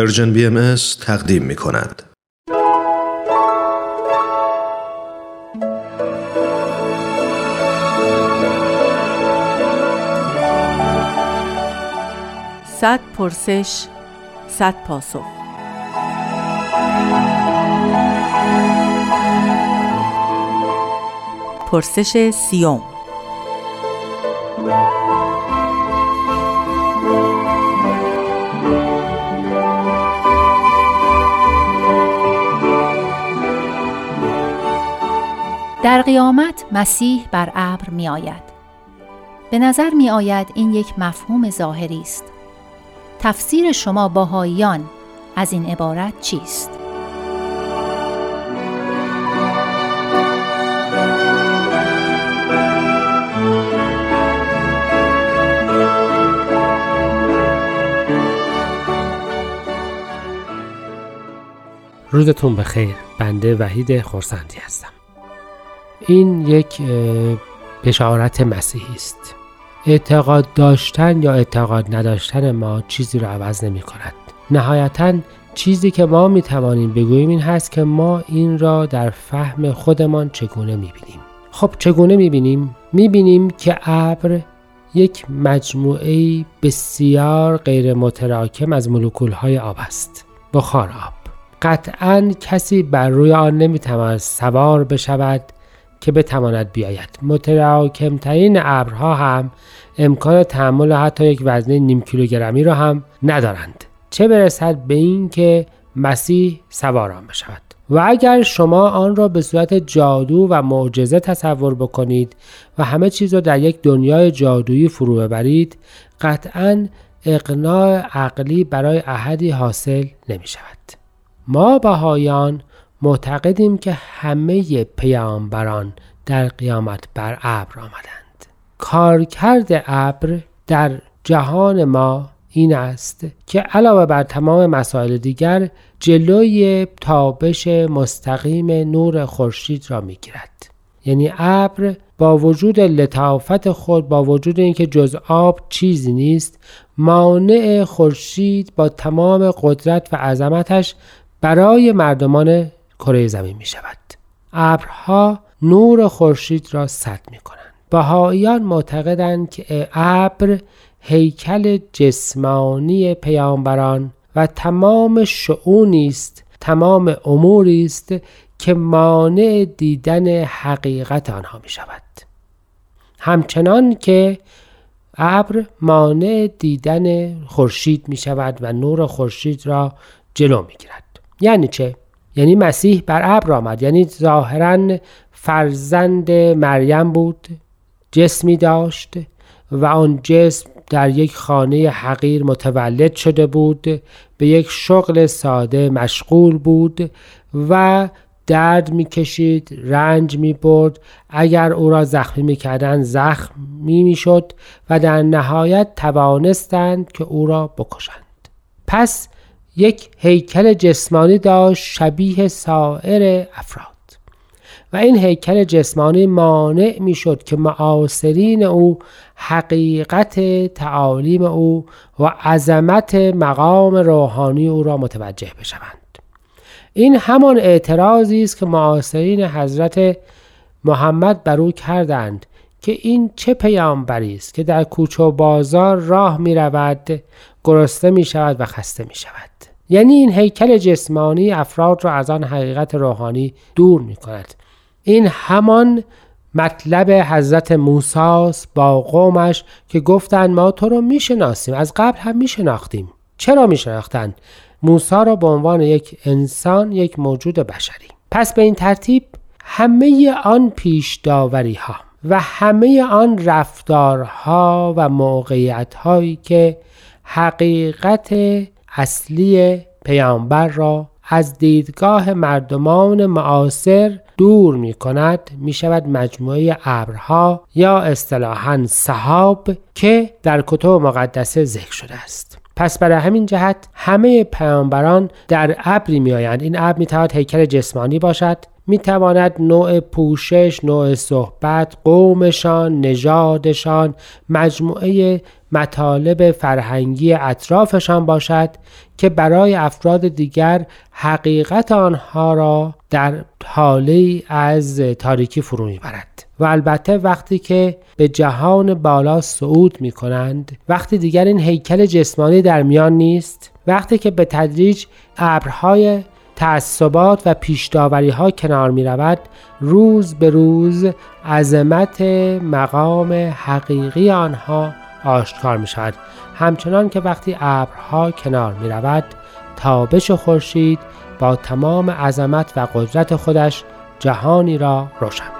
پرژن بی تقدیم می کند. صد پرسش صد پاسخ پرسش سیوم در قیامت مسیح بر ابر می آید. به نظر می آید این یک مفهوم ظاهری است. تفسیر شما باهاییان از این عبارت چیست؟ روزتون بخیر بنده وحید خورسندی هستم این یک بشارت مسیحی است. اعتقاد داشتن یا اعتقاد نداشتن ما چیزی رو عوض نمی کند. نهایتا چیزی که ما می توانیم بگوییم این هست که ما این را در فهم خودمان چگونه می بینیم. خب چگونه می بینیم؟ می بینیم که ابر یک مجموعه بسیار غیر متراکم از مولکول های آب است. بخار آب. قطعا کسی بر روی آن نمی‌تواند سوار بشود. که بتواند بیاید. متراکمترین ابرها هم امکان تحمل حتی یک وزنه نیم کیلوگرمی را هم ندارند. چه برسد به این که مسیح سوار آن بشود؟ و اگر شما آن را به صورت جادو و معجزه تصور بکنید و همه چیز را در یک دنیای جادویی فرو ببرید قطعا اقناع عقلی برای احدی حاصل نمی شود ما بهایان معتقدیم که همه پیامبران در قیامت بر ابر آمدند. کارکرد ابر در جهان ما این است که علاوه بر تمام مسائل دیگر جلوی تابش مستقیم نور خورشید را می‌گیرد. یعنی ابر با وجود لطافت خود با وجود اینکه جز آب چیزی نیست مانع خورشید با تمام قدرت و عظمتش برای مردمان کره زمین می شود. ابرها نور خورشید را سد می کنند. بهاییان معتقدند که ابر هیکل جسمانی پیامبران و تمام شعونی است تمام اموری است که مانع دیدن حقیقت آنها می شود همچنان که ابر مانع دیدن خورشید می شود و نور خورشید را جلو می گیرد یعنی چه یعنی مسیح بر ابر آمد. یعنی ظاهرا فرزند مریم بود جسمی داشت و آن جسم در یک خانه حقیر متولد شده بود به یک شغل ساده مشغول بود و درد می‌کشید رنج می برد اگر او را زخمی می‌کردند زخم می می‌شد و در نهایت توانستند که او را بکشند. پس یک هیکل جسمانی داشت شبیه سایر افراد. و این هیکل جسمانی مانع می شد که معاصرین او حقیقت تعالیم او و عظمت مقام روحانی او را متوجه بشوند. این همان اعتراضی است که معاصرین حضرت محمد بر او کردند که این چه پیامبری است که در کوچه و بازار راه می رود گرسنه می شود و خسته می شود یعنی این هیکل جسمانی افراد را از آن حقیقت روحانی دور می کند این همان مطلب حضرت موساس با قومش که گفتند ما تو رو می‌شناسیم از قبل هم میشناختیم. چرا میشناختند؟ موسی را به عنوان یک انسان یک موجود بشری. پس به این ترتیب همه آن پیش داوری ها و همه آن رفتارها و موقعیت هایی که حقیقت اصلی پیامبر را از دیدگاه مردمان معاصر دور می کند می شود مجموعه ابرها یا اصطلاحا صحاب که در کتب مقدسه ذکر شده است. پس برای همین جهت همه پیامبران در ابری می آیند. این ابر می تواند هیکل جسمانی باشد. می تواند نوع پوشش، نوع صحبت، قومشان، نژادشان، مجموعه مطالب فرهنگی اطرافشان باشد که برای افراد دیگر حقیقت آنها را در حاله از تاریکی فرو می‌برد. و البته وقتی که به جهان بالا صعود می کنند وقتی دیگر این هیکل جسمانی در میان نیست وقتی که به تدریج ابرهای تعصبات و پیشداوری ها کنار می رود روز به روز عظمت مقام حقیقی آنها آشکار می شود همچنان که وقتی ابرها کنار می رود تابش خورشید با تمام عظمت و قدرت خودش جهانی را روشن